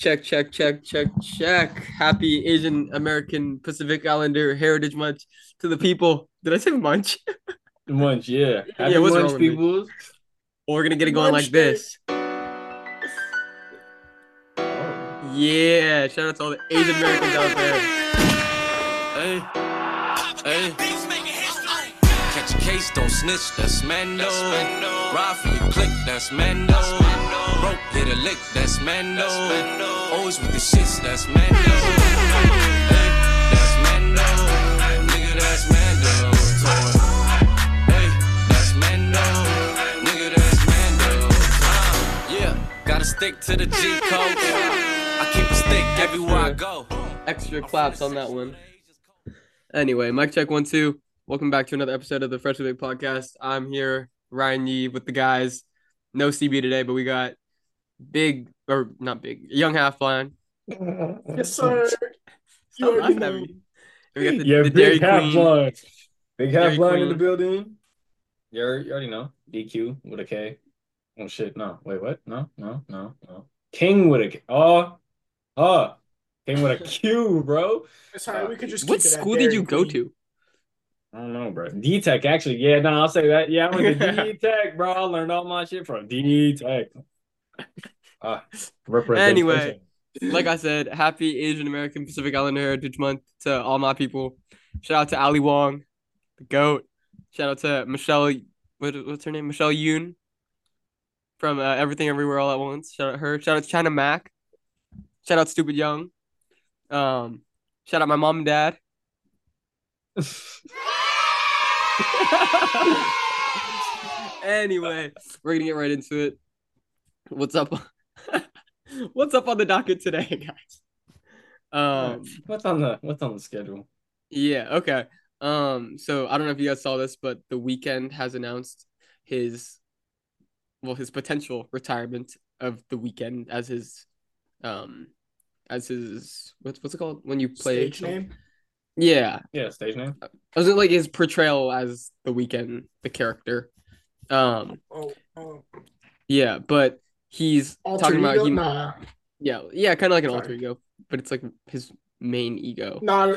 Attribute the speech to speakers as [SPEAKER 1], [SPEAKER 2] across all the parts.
[SPEAKER 1] Check, check, check, check, check. Happy Asian American Pacific Islander Heritage Month to the people. Did I say munch?
[SPEAKER 2] Munch, yeah. Happy
[SPEAKER 1] Yeah, what's wrong
[SPEAKER 2] Munch, people.
[SPEAKER 1] Well, we're gonna get it going
[SPEAKER 3] Munch
[SPEAKER 1] like
[SPEAKER 3] day.
[SPEAKER 1] this. Yeah, shout out to all the Asian Americans out there.
[SPEAKER 4] Hey, hey. Catch a case, don't snitch, that's Mando. Ride for your click, that's Mando. Broke, hit a lick, that's Mando. Always with the shits, that's Mando. Hey, that's Mando. Nigga, that's Mando. Hey, that's Mando. Nigga, that's Mando. Uh, yeah, gotta stick to the G code. I keep a stick everywhere I go.
[SPEAKER 1] Extra claps on that one. Anyway, mic check one two. Welcome back to another episode of the Freshly Baked Podcast. I'm here, Ryan Yee, with the guys. No CB today, but we got big or not big, young half line.
[SPEAKER 3] Yes, sir. You
[SPEAKER 1] oh, already
[SPEAKER 3] know.
[SPEAKER 1] We got the,
[SPEAKER 2] Yeah,
[SPEAKER 1] the Dairy
[SPEAKER 2] big half
[SPEAKER 1] Queen.
[SPEAKER 2] blind. Big half
[SPEAKER 1] Dairy
[SPEAKER 2] blind in the building. You already, you already know. DQ with a K. Oh shit, no. Wait, what? No, no, no, no. King with a K. Oh, oh. King with a Q, bro.
[SPEAKER 3] Sorry, all right. We could just
[SPEAKER 1] What
[SPEAKER 3] keep it
[SPEAKER 1] school did
[SPEAKER 3] Dairy
[SPEAKER 1] you go to?
[SPEAKER 2] I don't know, bro. D Tech, actually. Yeah, no, I'll say that. Yeah, I went to D Tech, bro. I learned all my shit from D Tech. Uh, representation.
[SPEAKER 1] Anyway. Like I said, happy Asian American Pacific Islander Heritage Month to all my people. Shout out to Ali Wong, the GOAT. Shout out to Michelle, what, what's her name? Michelle Yoon from uh, Everything Everywhere All at Once. Shout out her. Shout out to China Mac. Shout out Stupid Young. Um, shout out my mom and dad. anyway, we're gonna get right into it. What's up? What's up on the docket today, guys? Um,
[SPEAKER 2] what's on the what's on the schedule?
[SPEAKER 1] yeah, okay. Um, so I don't know if you guys saw this, but the Weeknd has announced his well, his potential retirement of the Weeknd as his um as his what's what's it called when you play
[SPEAKER 3] Stage name.
[SPEAKER 1] Yeah.
[SPEAKER 2] Yeah, stage name.
[SPEAKER 1] Was it like his portrayal as the Weeknd, the character? Um,
[SPEAKER 3] Oh, oh.
[SPEAKER 1] yeah, but he's
[SPEAKER 3] Alter
[SPEAKER 1] talking about
[SPEAKER 3] ego?
[SPEAKER 1] he
[SPEAKER 3] Nah,
[SPEAKER 1] Yeah, yeah, kind of like an
[SPEAKER 3] Sorry.
[SPEAKER 1] alter ego, but it's like his main ego.
[SPEAKER 3] nah.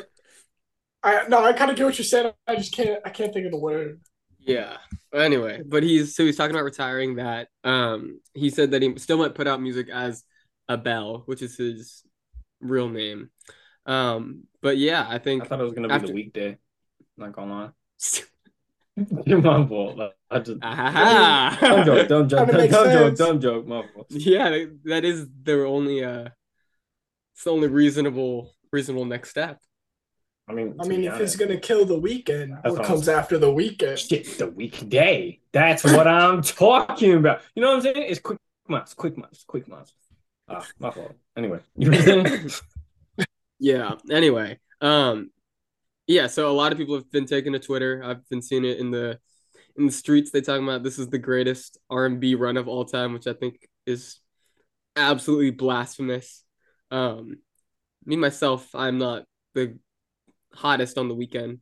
[SPEAKER 3] I no. I kind of get what you're saying. I just can't. I can't think of the word.
[SPEAKER 1] Yeah. Anyway, but he's so he's talking about retiring that. Um, he said that he still might put out music as Abel, which is his real name. Um, but yeah, I think
[SPEAKER 2] I thought it was gonna be
[SPEAKER 1] After-
[SPEAKER 2] the weekday. Not gonna lie. You're my fault. I just
[SPEAKER 1] Aha!
[SPEAKER 2] don't joke, don't joke,
[SPEAKER 3] Kinda
[SPEAKER 2] don't, joke,
[SPEAKER 3] sense.
[SPEAKER 2] don't joke, my fault.
[SPEAKER 1] Yeah, that- that is the only uh, it's the only reasonable reasonable next step.
[SPEAKER 2] I mean,
[SPEAKER 3] I mean, if
[SPEAKER 2] honest,
[SPEAKER 3] it's gonna kill the Weeknd,
[SPEAKER 2] That's
[SPEAKER 3] what
[SPEAKER 2] what
[SPEAKER 3] comes
[SPEAKER 2] I'm
[SPEAKER 3] after the Weeknd?
[SPEAKER 2] shit, the weekday. That's what I'm talking about. You know what I'm saying? It's quick months, quick months, quick months. Ah, my fault. Anyway, you were saying?
[SPEAKER 1] Yeah. Anyway, um, yeah. So a lot of people have been taking to Twitter. I've been seeing it in the in the streets. They talking about this is the greatest R and B run of all time, which I think is absolutely blasphemous. Um, me myself, I'm not the hottest on the Weeknd.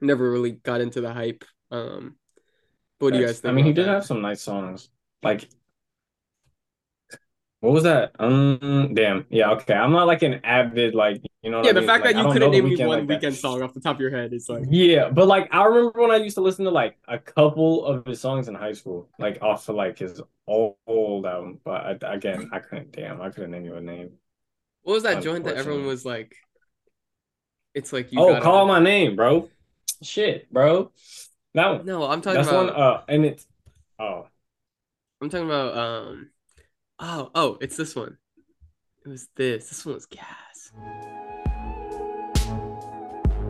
[SPEAKER 1] Never really got into the hype. Um, what do you guys think?
[SPEAKER 2] I mean, he did
[SPEAKER 1] that?
[SPEAKER 2] have some nice songs. Like, what was that? Um, damn. Yeah, okay. I'm not like an avid like, you know. What
[SPEAKER 1] Yeah, the
[SPEAKER 2] mean?
[SPEAKER 1] fact
[SPEAKER 2] Like,
[SPEAKER 1] that you couldn't name me one
[SPEAKER 2] like
[SPEAKER 1] Weeknd song off the top of your head is like,
[SPEAKER 2] Yeah, but like I remember when I used to listen to like a couple of his songs in high school, like off of like his old, old album. But I, again, I couldn't. Damn, I couldn't name you a name.
[SPEAKER 1] what was that joint that everyone was like? It's like you
[SPEAKER 2] oh, call my name, bro. Shit, bro. That one.
[SPEAKER 1] No, I'm talking
[SPEAKER 2] That's
[SPEAKER 1] about.
[SPEAKER 2] one. Uh, and it's. Oh,
[SPEAKER 1] I'm talking about um oh oh it's this one. It was this. This one was gas.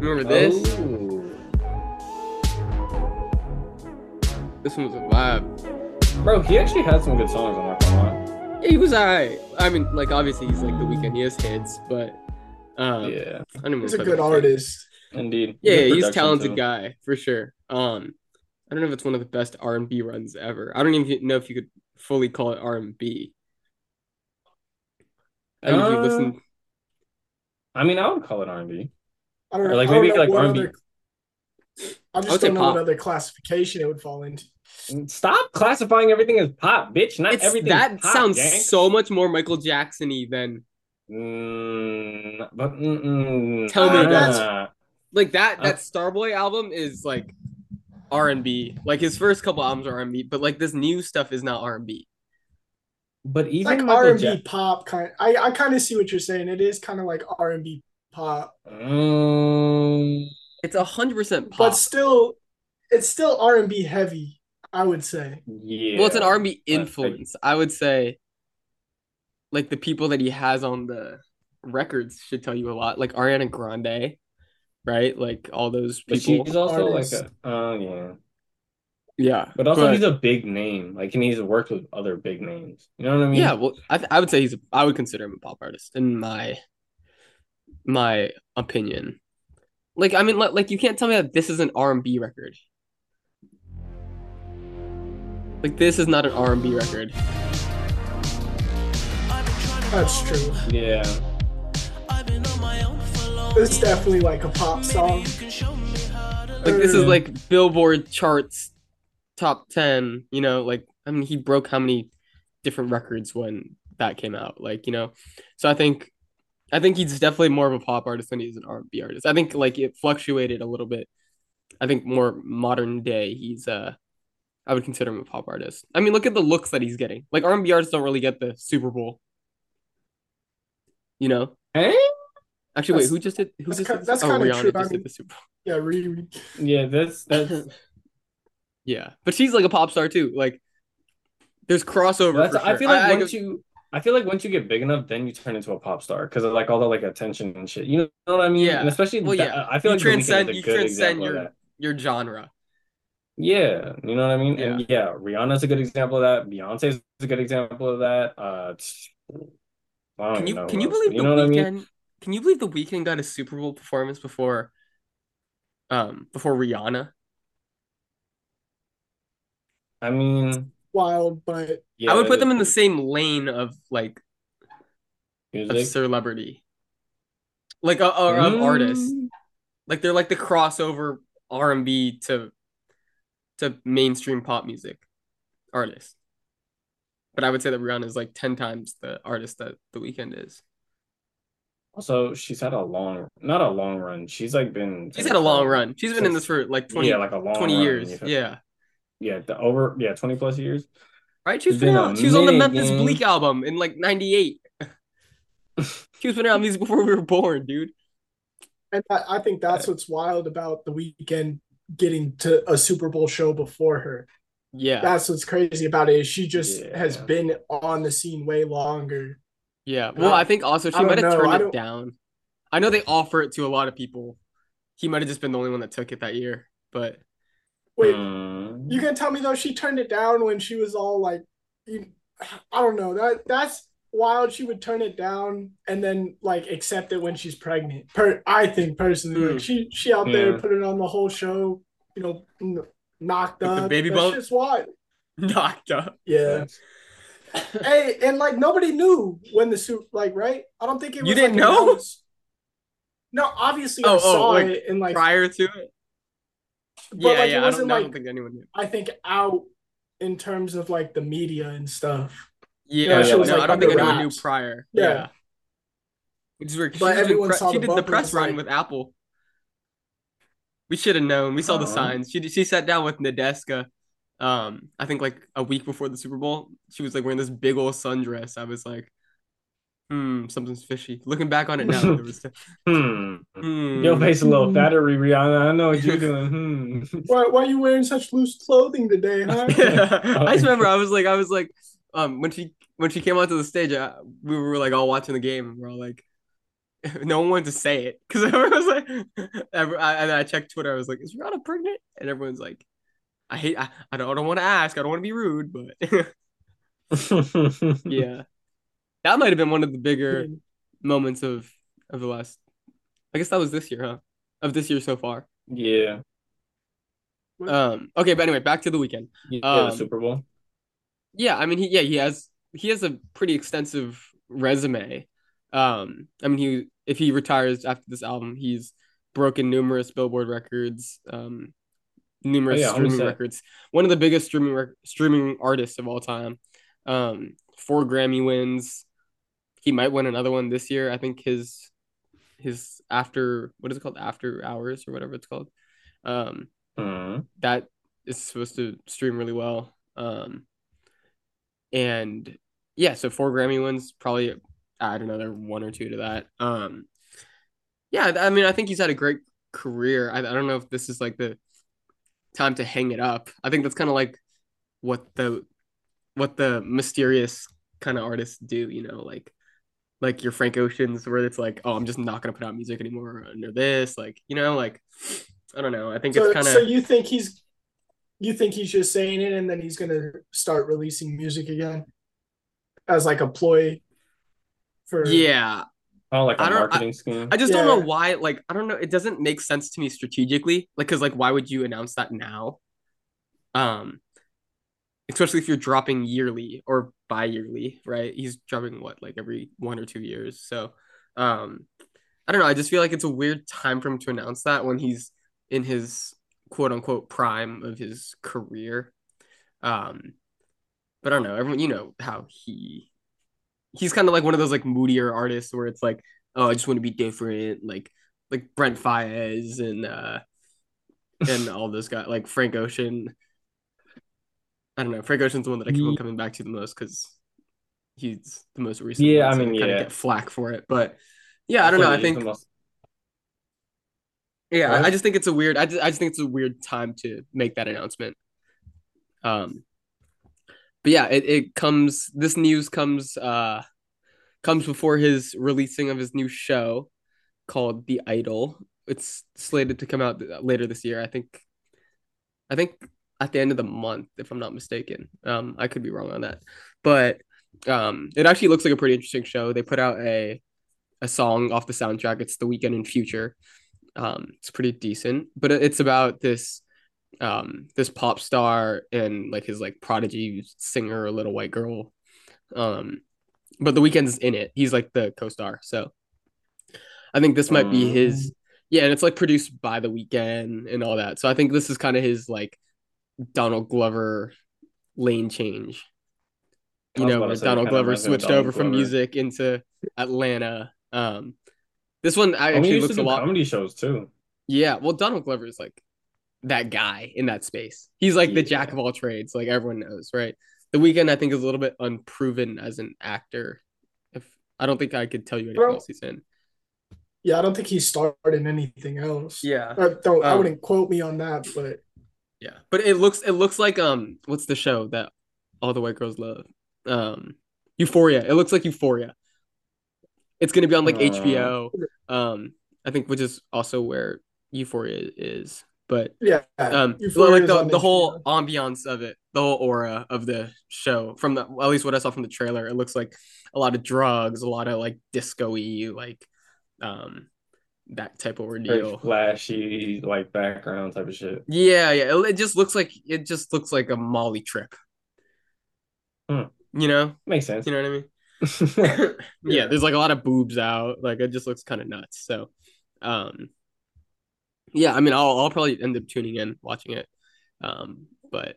[SPEAKER 1] Remember this?
[SPEAKER 2] Oh.
[SPEAKER 1] This one was a vibe.
[SPEAKER 2] Bro, he actually had some good songs. I'm not.
[SPEAKER 1] Yeah, he was alright. I mean, like obviously he's like the Weeknd. He has hits, but um
[SPEAKER 2] Yeah,
[SPEAKER 1] I don't even
[SPEAKER 3] He's a good
[SPEAKER 1] I'd
[SPEAKER 3] artist.
[SPEAKER 2] indeed.
[SPEAKER 1] Yeah,
[SPEAKER 2] Good
[SPEAKER 1] he's a talented
[SPEAKER 2] too.
[SPEAKER 1] guy for sure. Um I don't know if it's one of the best R and B runs ever. I don't even know if you could fully call it R and B. I mean, if you
[SPEAKER 2] Uh,
[SPEAKER 1] listen,
[SPEAKER 2] I mean, I would call it R&B.
[SPEAKER 3] I don't
[SPEAKER 2] Or
[SPEAKER 3] know.
[SPEAKER 2] like maybe
[SPEAKER 3] know
[SPEAKER 2] like R&B.
[SPEAKER 3] other- I
[SPEAKER 1] I
[SPEAKER 3] just
[SPEAKER 1] say
[SPEAKER 3] don't know
[SPEAKER 1] pop.
[SPEAKER 3] what other classification it would fall into.
[SPEAKER 2] Stop classifying everything as pop, bitch. Not
[SPEAKER 1] It's,
[SPEAKER 2] everything.
[SPEAKER 1] that
[SPEAKER 2] pop,
[SPEAKER 1] sounds
[SPEAKER 2] gang.
[SPEAKER 1] so much more Michael Jackson-y than
[SPEAKER 2] Mm, but mm-mm.
[SPEAKER 1] Tell me
[SPEAKER 2] Ah.
[SPEAKER 3] that's-
[SPEAKER 1] like that.
[SPEAKER 2] Uh,
[SPEAKER 1] That Starboy album is like R and B. Like his first couple albums are R and B, but like this new stuff is not R and B.
[SPEAKER 2] But even
[SPEAKER 3] like R and B pop kind. I I kind of see what you're saying. It is kind of like R and B pop,
[SPEAKER 2] Mm,
[SPEAKER 1] It's a hundred percent pop.
[SPEAKER 3] but still, it's still R and B heavy. I would say.
[SPEAKER 2] yeah.
[SPEAKER 1] well, it's an R and B
[SPEAKER 2] but I-
[SPEAKER 1] influence. I would say, like the people that he has on the records should tell you a lot. Like Ariana Grande, right? Like all those
[SPEAKER 2] But
[SPEAKER 1] people.
[SPEAKER 2] she's also
[SPEAKER 3] artists.
[SPEAKER 2] like a. Oh yeah.
[SPEAKER 1] yeah,
[SPEAKER 2] But also, he's a big name. Like, and he's worked with other big names. You know what I mean?
[SPEAKER 1] yeah. Well, I th- I would say he's. A, I would consider him a pop artist in my my opinion. Like I mean, like you can't tell me that this is an R and B record. Like this is not an R and B record.
[SPEAKER 3] That's true.
[SPEAKER 2] Yeah.
[SPEAKER 3] It's definitely like a pop song.
[SPEAKER 1] Like this is like Billboard charts top 10, you know, like I mean he broke how many different records when that came out, like, you know. So I think I think he's definitely more of a pop artist than he's an R&B artist. I think like it fluctuated a little bit. I think more modern day he's uh I would consider him a pop artist. I mean, look at the looks that he's getting. Like R&B artists don't really get the Super Bowl. You know?
[SPEAKER 2] Hey.
[SPEAKER 1] Actually, wait, who just did who
[SPEAKER 3] that's
[SPEAKER 1] just
[SPEAKER 3] ki-
[SPEAKER 1] did,
[SPEAKER 3] that's
[SPEAKER 1] oh,
[SPEAKER 3] kinda
[SPEAKER 1] Rihanna
[SPEAKER 3] true.
[SPEAKER 1] just
[SPEAKER 3] I
[SPEAKER 1] did
[SPEAKER 3] mean-
[SPEAKER 1] the Super Bowl.
[SPEAKER 3] Yeah, really.
[SPEAKER 2] Yeah, that's that's
[SPEAKER 1] Yeah, but she's like a pop star too. Like, there's crossover.
[SPEAKER 2] That's,
[SPEAKER 1] for
[SPEAKER 2] I feel like
[SPEAKER 1] I,
[SPEAKER 2] once you, I feel like once you get big enough, then you turn into a pop star because of like all the like attention and shit. You know what I mean?
[SPEAKER 1] Yeah.
[SPEAKER 2] And especially,
[SPEAKER 1] Well,
[SPEAKER 2] that-
[SPEAKER 1] yeah.
[SPEAKER 2] I feel
[SPEAKER 1] You
[SPEAKER 2] like The Weeknd is
[SPEAKER 1] transcend- you transcend your- your genre.
[SPEAKER 2] Yeah, you know what I mean? And yeah, Rihanna's a good example of that. Beyonce's a good example of that. Uh, it's- I don't
[SPEAKER 1] Can you
[SPEAKER 2] know
[SPEAKER 1] can you believe
[SPEAKER 2] You
[SPEAKER 1] the
[SPEAKER 2] what I
[SPEAKER 1] Weeknd?
[SPEAKER 2] mean?
[SPEAKER 1] Can you believe the Weeknd got a Super Bowl performance before, um, before Rihanna?
[SPEAKER 2] I mean,
[SPEAKER 3] Wild, but
[SPEAKER 2] yeah,
[SPEAKER 1] I would put them in the same lane of like of celebrity, like a, or of artists.
[SPEAKER 2] Mm,
[SPEAKER 1] Like they're like the crossover R and B to to mainstream pop music artist. But I would say that Rihanna is like ten times the artist that the Weeknd is.
[SPEAKER 2] Also, she's had a long, not a long run. She's like been.
[SPEAKER 1] She's had a long run. She's been in this for like 20,
[SPEAKER 2] yeah, like a long
[SPEAKER 1] 20
[SPEAKER 2] run,
[SPEAKER 1] years.
[SPEAKER 2] yeah.
[SPEAKER 1] Yeah.
[SPEAKER 2] Yeah, the over yeah, 20 plus years.
[SPEAKER 1] Right? She was,
[SPEAKER 2] It's been a
[SPEAKER 1] out, she was on the Memphis
[SPEAKER 2] gang.
[SPEAKER 1] Bleek album in like 98. she was putting out music before we were born, dude.
[SPEAKER 3] and I, I think that's what's wild about the Weeknd getting to a Super Bowl show before her.
[SPEAKER 1] Yeah.
[SPEAKER 3] That's what's crazy about it. Is she just
[SPEAKER 2] Yeah.
[SPEAKER 3] has been on the scene way longer.
[SPEAKER 1] yeah. Well, I think also she might have turned it down. I know they offer it to a lot of people. He might have just been the only one that took it that year. But
[SPEAKER 3] Wait,
[SPEAKER 2] Hmm.
[SPEAKER 3] you can tell me though she turned it down when she was all like, you, I don't know that that's wild. She would turn it down and then like accept it when she's pregnant. Per, I think personally,
[SPEAKER 1] Hmm.
[SPEAKER 3] like she she out there
[SPEAKER 2] Yeah.
[SPEAKER 3] putting on the whole show, you know, n- knocked
[SPEAKER 1] Like the
[SPEAKER 3] up.
[SPEAKER 1] baby
[SPEAKER 3] That
[SPEAKER 1] bump?
[SPEAKER 3] shit's wild.
[SPEAKER 1] knocked up.
[SPEAKER 3] Yeah. hey, and like nobody knew when the suit, like, right? I don't think it was.
[SPEAKER 1] You didn't
[SPEAKER 3] like,
[SPEAKER 1] know?
[SPEAKER 3] No, obviously I
[SPEAKER 1] Oh, oh,
[SPEAKER 3] saw
[SPEAKER 1] like,
[SPEAKER 3] it and like,
[SPEAKER 1] Prior to it.
[SPEAKER 3] But
[SPEAKER 1] Yeah,
[SPEAKER 3] like
[SPEAKER 1] yeah.
[SPEAKER 3] it
[SPEAKER 1] I don't,
[SPEAKER 3] wasn't
[SPEAKER 1] I
[SPEAKER 3] like
[SPEAKER 1] don't think anyone knew.
[SPEAKER 3] I think out in terms of like the media and stuff.
[SPEAKER 1] Yeah,
[SPEAKER 2] that shit
[SPEAKER 1] no,
[SPEAKER 2] was,
[SPEAKER 1] I
[SPEAKER 2] like,
[SPEAKER 1] don't think anyone knew prior.
[SPEAKER 3] Yeah.
[SPEAKER 1] Yeah. Which is weird.
[SPEAKER 3] But
[SPEAKER 1] she was doing
[SPEAKER 3] everyone
[SPEAKER 1] pre-
[SPEAKER 3] saw
[SPEAKER 1] she
[SPEAKER 3] the
[SPEAKER 1] did the press run
[SPEAKER 3] like-
[SPEAKER 1] with Apple. We should have known. We saw the
[SPEAKER 2] Uh-huh.
[SPEAKER 1] signs. She she sat down with Nadeska. Um, I think like a week before the Super Bowl. She was like wearing this big old sundress. I was like, hmm, something's fishy. Looking back on it now, there was.
[SPEAKER 2] Hmm.
[SPEAKER 1] Hmm.
[SPEAKER 2] Your face a little
[SPEAKER 3] Hmm.
[SPEAKER 2] fattery, Rihanna. I know what you're doing. Hmm.
[SPEAKER 3] Why why are you wearing such loose clothing today, huh?
[SPEAKER 1] I just remember I was like I was like um when she when she came onto the stage I, we were like all watching the game and we're all like no one wanted to say it because everyone was like every, I, and I checked Twitter I was like is Rihanna pregnant and everyone's like I hate I, I don't, I don't want to ask I don't want to be rude but yeah that might have been one of the bigger moments of of the last I guess that was this year huh of this year so far
[SPEAKER 2] yeah.
[SPEAKER 1] um okay but anyway back to the Weeknd
[SPEAKER 2] Yeah, the
[SPEAKER 1] Um,
[SPEAKER 2] Super Bowl.
[SPEAKER 1] Yeah, I mean, he yeah he has he has a pretty extensive resume. Um, I mean, he if he retires after this album, he's broken numerous Billboard records. Um, numerous
[SPEAKER 2] Oh, yeah,
[SPEAKER 1] streaming records. One of the biggest streaming rec- streaming artists of all time. Um, four Grammy wins. He might win another one this year. I think his his after what is it called after hours or whatever it's called. Um,
[SPEAKER 2] Mhm.
[SPEAKER 1] that is supposed to stream really well. Um, and yeah, so four Grammy wins, probably add another one or two to that. Um, yeah, I mean, I think he's had a great career. I, I don't know if this is like the time to hang it up. I think that's kind of like what the what the mysterious kind of artists do, you know, like like your Frank Oceans, where it's like, oh, I'm just not gonna put out music anymore under this, like you know, like I don't know. I think
[SPEAKER 3] So,
[SPEAKER 1] it's kind of
[SPEAKER 3] so you think he's you think he's just saying it and then he's gonna start releasing music again as like a ploy for
[SPEAKER 1] yeah.
[SPEAKER 2] Oh, like a
[SPEAKER 1] I don't-
[SPEAKER 2] marketing scheme.
[SPEAKER 1] I just don't know why. Like, I don't know. It doesn't make sense to me strategically. Like, cause like, why would you announce that now? Um, especially if you're dropping yearly or bi-yearly, right? He's dropping what, like every one or two years. So, um, I don't know. I just feel like it's a weird time for him to announce that when he's in his quote unquote prime of his career. Um, but I don't know. Everyone, you know how he he's kind of like one of those like moodier artists where it's like, oh, I just want to be different, like like Brent Faiyaz and uh and all those guys, like Frank Ocean. I don't know. Frank Ocean's the one that I keep on coming back to the most because he's the most recent.
[SPEAKER 2] Yeah,
[SPEAKER 1] one,
[SPEAKER 2] I
[SPEAKER 1] so
[SPEAKER 2] mean,
[SPEAKER 1] kind
[SPEAKER 2] yeah.
[SPEAKER 1] of get flack for it, but yeah, I don't know. I think yeah, I,
[SPEAKER 2] What?
[SPEAKER 1] I just think it's a weird. I just, I just think it's a weird time to make that announcement. Um, but yeah, it, it comes. This news comes uh comes before his releasing of his new show called The Idol. It's slated to come out later this year. I think. I think at the end of the month, if I'm not mistaken. Um, I could be wrong on that, but um, it actually looks like a pretty interesting show. They put out a a song off the soundtrack. It's The Weeknd in Future. Um, it's pretty decent, but it's about this um this pop star and like his like prodigy singer, little white girl. Um, but the Weeknd's in it. He's like the co-star, so I think this might be his. Yeah, and it's like produced by the Weeknd and all that. So I think this is kind of his like Donald Glover lane change. You know,
[SPEAKER 2] about say,
[SPEAKER 1] Donald Glover
[SPEAKER 2] reminds me of
[SPEAKER 1] switched
[SPEAKER 2] Donald
[SPEAKER 1] over from music into Atlanta. Um, this one I
[SPEAKER 2] I
[SPEAKER 1] actually
[SPEAKER 2] he used
[SPEAKER 1] looks
[SPEAKER 2] to
[SPEAKER 1] a lot.
[SPEAKER 2] comedy shows too.
[SPEAKER 1] Yeah, well, Donald Glover is like that guy in that space. He's like the jack of all trades, like everyone knows, right? The Weeknd, I think, is a little bit unproven as an actor. If I don't think I could tell you anything
[SPEAKER 3] Bro.
[SPEAKER 1] else he's in.
[SPEAKER 3] yeah, I don't think he starred in anything else.
[SPEAKER 1] Yeah,
[SPEAKER 3] I don't I
[SPEAKER 1] Um,
[SPEAKER 3] wouldn't quote me on that, but
[SPEAKER 1] yeah, but it looks it looks like um, what's the show that all the white girls love? Um, Euphoria. It looks like Euphoria. It's gonna be on like
[SPEAKER 2] Uh.
[SPEAKER 1] HBO. Um, I think which is also where Euphoria is, but
[SPEAKER 3] yeah.
[SPEAKER 1] um
[SPEAKER 3] Euphoria
[SPEAKER 1] like the, the whole ambiance of it the whole aura of the show from the at least what i saw from the trailer it looks like a lot of drugs a lot of like disco-y like um that type of
[SPEAKER 2] Very
[SPEAKER 1] ordeal
[SPEAKER 2] flashy, like background type of shit.
[SPEAKER 1] yeah yeah it, just looks like it just looks like a molly trip
[SPEAKER 2] Hmm.
[SPEAKER 1] you know
[SPEAKER 2] Makes sense.
[SPEAKER 1] you know what i mean yeah, there's like a lot of boobs out. Like it just looks kind of nuts. So, um, yeah, I mean, I'll I'll probably end up tuning in, watching it. Um, but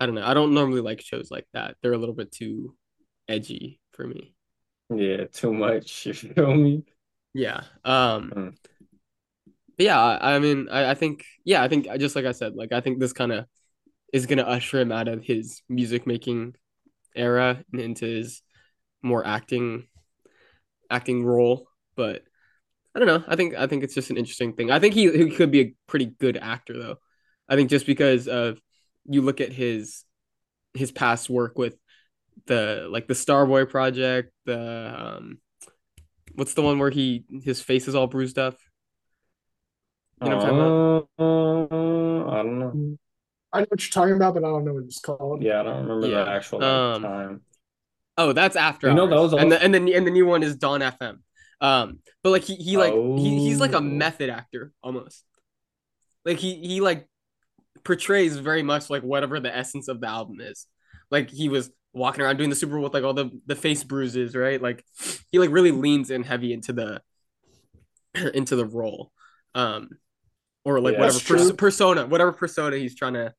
[SPEAKER 1] I don't know. I don't normally like shows like that. They're a little bit too edgy for me.
[SPEAKER 2] yeah, too much. You feel me?
[SPEAKER 1] Yeah. Um.
[SPEAKER 2] Hmm.
[SPEAKER 1] But yeah, I, I mean, I, I think yeah, I think just like I said, like I think this kind of is gonna usher him out of his music making era and into his more acting acting role. But I don't know. I think I think it's just an interesting thing. I think he, he could be a pretty good actor though. I think just because of you look at his his past work with the like the Starboy project, the um what's the one where he his face is all bruised up? You know what I'm talking about?
[SPEAKER 2] Uh, I don't know.
[SPEAKER 3] I know what you're talking about, but I don't know what it's called.
[SPEAKER 2] Yeah, I don't remember
[SPEAKER 1] Yeah.
[SPEAKER 2] the actual
[SPEAKER 1] Um,
[SPEAKER 2] time.
[SPEAKER 1] Oh, that's after
[SPEAKER 2] You know, that
[SPEAKER 1] Hours.
[SPEAKER 2] was
[SPEAKER 1] and the and the and the new one is Dawn FM. Um, but like he he like he, he's like a
[SPEAKER 2] Oh.
[SPEAKER 1] method actor almost. Like he he like portrays very much like whatever the essence of the album is. Like he was walking around doing the Super Bowl with like all the the face bruises, right? Like he like really leans in heavy into the into the role. Um, or like
[SPEAKER 2] Yeah.
[SPEAKER 1] whatever pers- persona, whatever persona he's trying to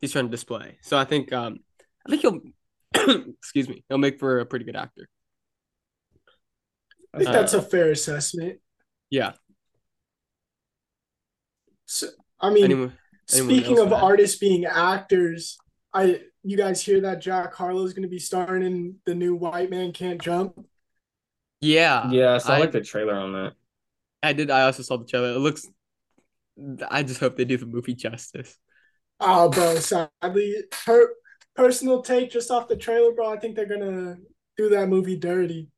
[SPEAKER 1] he's trying to display. So I think um I think he'll excuse me, he'll make for a pretty good actor.
[SPEAKER 3] I think
[SPEAKER 1] Uh,
[SPEAKER 3] that's a fair assessment.
[SPEAKER 1] Yeah.
[SPEAKER 3] So, I mean,
[SPEAKER 1] Anyone, anyone
[SPEAKER 3] speaking of
[SPEAKER 1] wanna-
[SPEAKER 3] artists being actors, I you guys hear that Jack Harlow's going to be starring in the new White Man Can't Jump?
[SPEAKER 1] yeah,
[SPEAKER 2] Yeah, I saw
[SPEAKER 1] I-
[SPEAKER 2] like the trailer on that.
[SPEAKER 1] I did. I also saw the trailer. It looks. I just hope they do the movie justice.
[SPEAKER 3] Oh, bro, sadly, per personal take just off the trailer, bro. I think they're gonna do that movie dirty.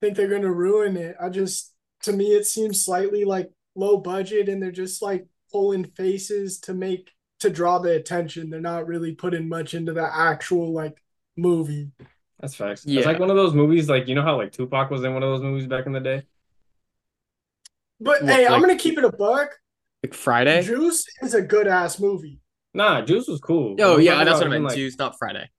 [SPEAKER 3] I think they're gonna ruin it. I just, to me, it seems slightly like low budget, and they're just like pulling faces to make to draw the attention. They're not really putting much into the actual like movie.
[SPEAKER 2] That's facts.
[SPEAKER 1] Yeah.
[SPEAKER 2] It's like one of those movies, like you know how like Tupac was in one of those movies back in the day.
[SPEAKER 3] But
[SPEAKER 1] What,
[SPEAKER 3] hey, I'm gonna keep it a buck.
[SPEAKER 1] Like Friday.
[SPEAKER 3] Juice is a good ass movie.
[SPEAKER 2] Nah, Juice was cool.
[SPEAKER 1] Oh
[SPEAKER 2] I'm
[SPEAKER 1] yeah, that's
[SPEAKER 2] about
[SPEAKER 1] what I meant.
[SPEAKER 2] like,
[SPEAKER 1] Juice, not Friday.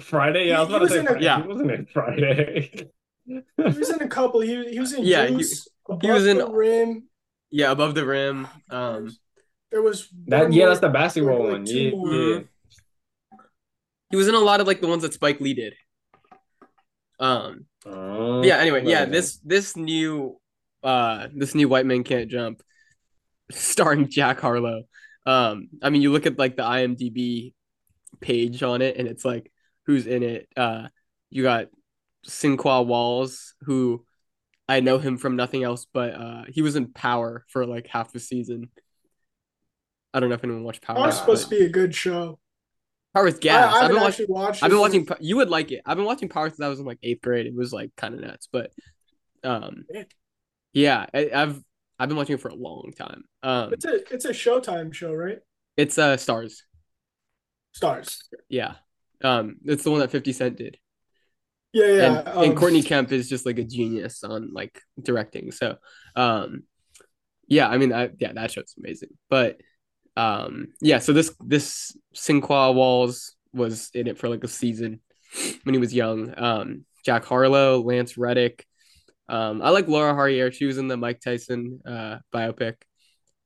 [SPEAKER 2] Friday. Yeah, I was
[SPEAKER 3] he,
[SPEAKER 2] about
[SPEAKER 3] he
[SPEAKER 2] to
[SPEAKER 3] was say, a,
[SPEAKER 1] yeah,
[SPEAKER 2] he wasn't in Friday.
[SPEAKER 3] He was in a couple. He, he was in
[SPEAKER 1] Yeah, he-
[SPEAKER 3] Juice.
[SPEAKER 1] he was in-
[SPEAKER 3] the rim.
[SPEAKER 1] Yeah, above the rim. Um,
[SPEAKER 3] There was
[SPEAKER 2] that yeah,
[SPEAKER 3] more-
[SPEAKER 2] that's the basketball
[SPEAKER 3] like,
[SPEAKER 2] one.
[SPEAKER 3] two
[SPEAKER 2] Yeah, yeah.
[SPEAKER 1] he was in a lot of like the ones that Spike Lee did. Um,
[SPEAKER 2] Oh,
[SPEAKER 1] yeah. Anyway, yeah.
[SPEAKER 2] okay.
[SPEAKER 1] This this new uh this new White Man Can't Jump, starring Jack Harlow. Um, I mean, you look at like the IMDb page on it, and it's like who's in it. Uh, you got Sinqua Walls, who I know him from nothing else, but uh, he was in Power for like half the season. I don't know if anyone watched Power.
[SPEAKER 2] Uh,
[SPEAKER 3] supposed to be a good show.
[SPEAKER 1] Power
[SPEAKER 3] I,
[SPEAKER 1] gas.
[SPEAKER 3] I
[SPEAKER 1] I've
[SPEAKER 3] haven't
[SPEAKER 1] been watching.
[SPEAKER 3] watched.
[SPEAKER 1] I've been watching. You would like it. I've been watching Power since I was in like eighth grade. It was like kind of nuts, but um,
[SPEAKER 3] Yeah.
[SPEAKER 1] I, I've I've been watching it for a long time. Um,
[SPEAKER 3] It's a it's a Showtime show, right?
[SPEAKER 1] it's uh Stars.
[SPEAKER 3] Stars.
[SPEAKER 1] Yeah, um, it's the one that Fifty Cent did,
[SPEAKER 3] Yeah, yeah.
[SPEAKER 1] and and
[SPEAKER 3] um,
[SPEAKER 1] Courtney Kemp is just like a genius on like directing. So, um, yeah, I mean, I, yeah, that show's amazing. But, um, yeah, so this this Sinqua Walls was in it for like a season when he was young. Um, Jack Harlow, Lance Reddick. Um, I like Laura Harrier. She was in the Mike Tyson uh biopic.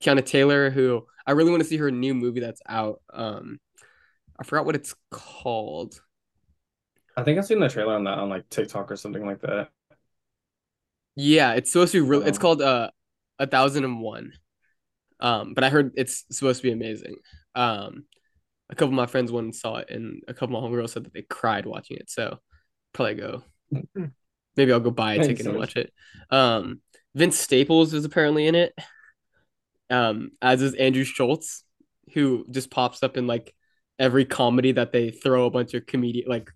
[SPEAKER 1] Teyana Taylor, who I really want to see her new movie that's out. Um, I forgot what it's called.
[SPEAKER 2] I think I've seen the trailer on that on like TikTok or something like that.
[SPEAKER 1] Yeah, it's supposed to be real. It's called uh a thousand and one. Um, but I heard it's supposed to be amazing. Um, a couple of my friends went and saw it, and a couple of my homegirls said that they cried watching it. So probably go. Maybe I'll go buy a
[SPEAKER 2] Makes
[SPEAKER 1] ticket and watch it. Um, Vince Staples is apparently in it. Um, as is Andrew Schulz, who just pops up in like every comedy that they throw a bunch of comedian like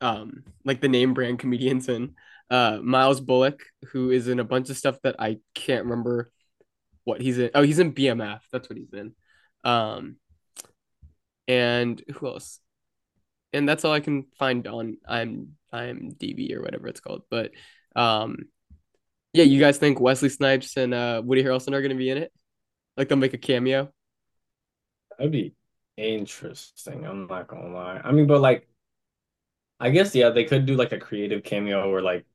[SPEAKER 1] um like the name brand comedians in. Uh Myles Bullock, who is in a bunch of stuff that I can't remember what he's in. Oh, he's in BMF. That's what he's in. Um and who else? And that's all I can find on I'm I'm DB or whatever it's called. But um yeah, you guys think Wesley Snipes and uh Woody Harrelson are gonna be in it? Like they'll make a cameo?
[SPEAKER 2] That'd be interesting. I'm not gonna lie. I mean, but like, I guess yeah, they could do like a creative cameo or like